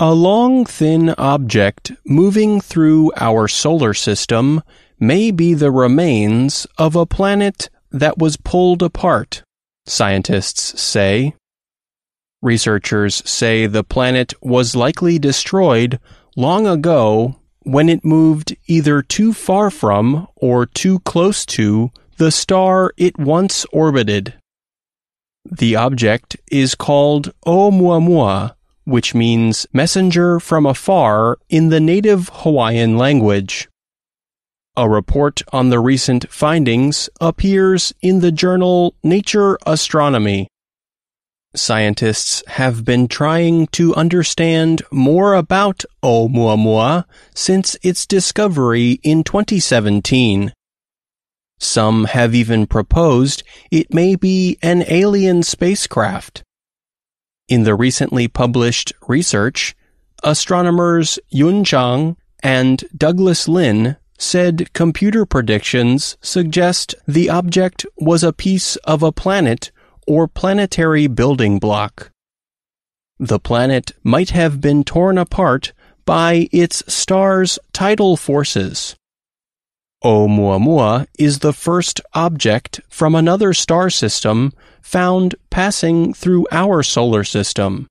A long, thin object moving through our solar system may be the remains of a planet that was pulled apart, scientists say. Researchers say the planet was likely destroyed long ago when it moved either too far from or too close to the star it once orbited. The object is called Oumuamua, which means messenger from afar in the native Hawaiian language. A report on the recent findings appears in the journal Nature Astronomy. Scientists have been trying to understand more about Oumuamua since its discovery in 2017. Some have even proposed it may be an alien spacecraft. In the recently published research, astronomers Yun Zhang and Douglas Lin said computer predictions suggest the object was a piece of a planet or planetary building block. The planet might have been torn apart by its star's tidal forces. Oumuamua is the first object from another star system found passing through our solar system.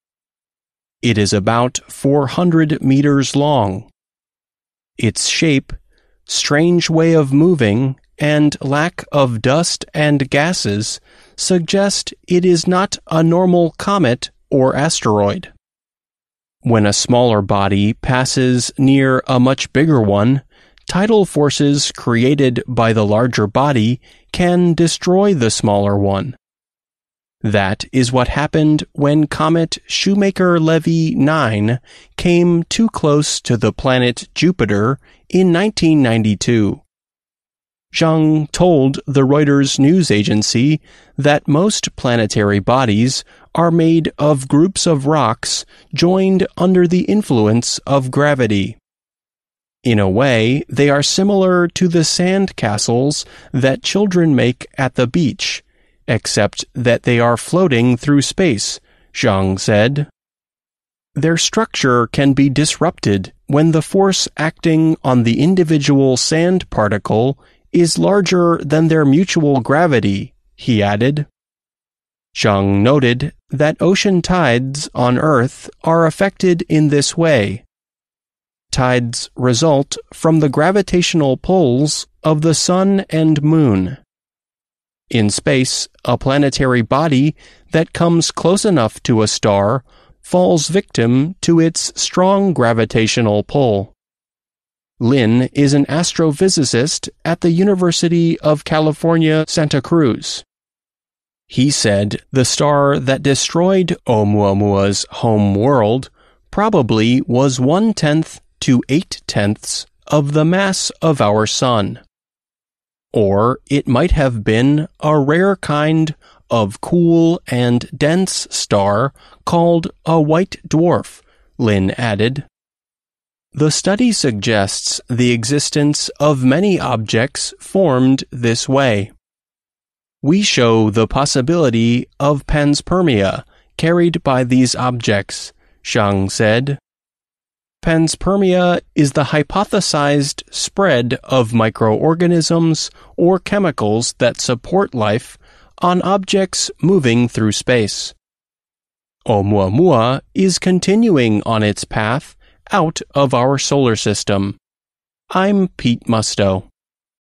It is about 400 meters long. Its shape, strange way of moving, and lack of dust and gases suggest it is not a normal comet or asteroid. When a smaller body passes near a much bigger one, tidal forces created by the larger body can destroy the smaller one. That is what happened when comet Shoemaker-Levy 9 came too close to the planet Jupiter in 1992. Zhang told the Reuters news agency that most planetary bodies are made of groups of rocks joined under the influence of gravity. In a way, they are similar to the sand castles that children make at the beach, except that they are floating through space, Zhang said. Their structure can be disrupted when the force acting on the individual sand particle is larger than their mutual gravity, he added. Zhang noted that ocean tides on Earth are affected in this way. Tides result from the gravitational pulls of the Sun and Moon. In space, a planetary body that comes close enough to a star falls victim to its strong gravitational pull. Lin is an astrophysicist at the University of California, Santa Cruz. He said the star that destroyed Oumuamua's home world probably was one tenth to eight tenths of the mass of our Sun. Or it might have been a rare kind of cool and dense star called a white dwarf, Lin added. The study suggests the existence of many objects formed this way. We show the possibility of panspermia carried by these objects, Zhang said. Panspermia is the hypothesized spread of microorganisms or chemicals that support life on objects moving through space. Oumuamua is continuing on its path out of our solar system. I'm Pete Musto.